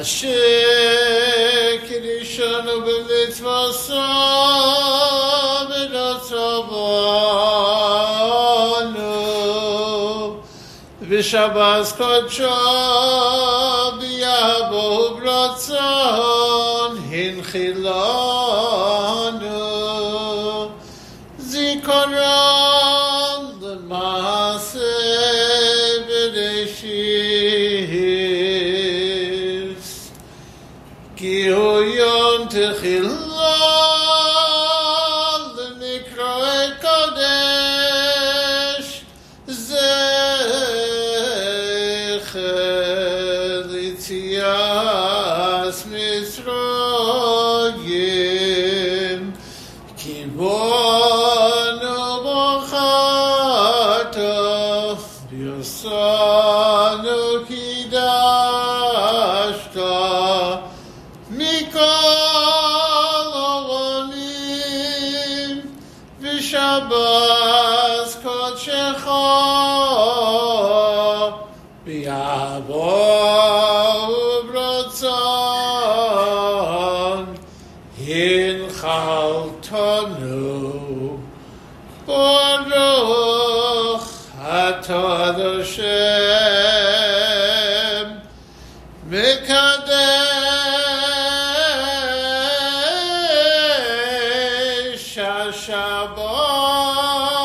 השקר ראשון הוא במצווה סבל עצבנו ושבס קודשו ביבו וברצון הנחילנו זיכרון Ki hu yom techillah l'mikroi kodesh zecher l'tzias Mitzrayim Ki bonu b'chatov Yosanu kidashta Mikol olim V'shabbat kodshecha B'yavo u'bratzon Hinchaltonu Baruch atah Hashem Mekadesh Shabbat.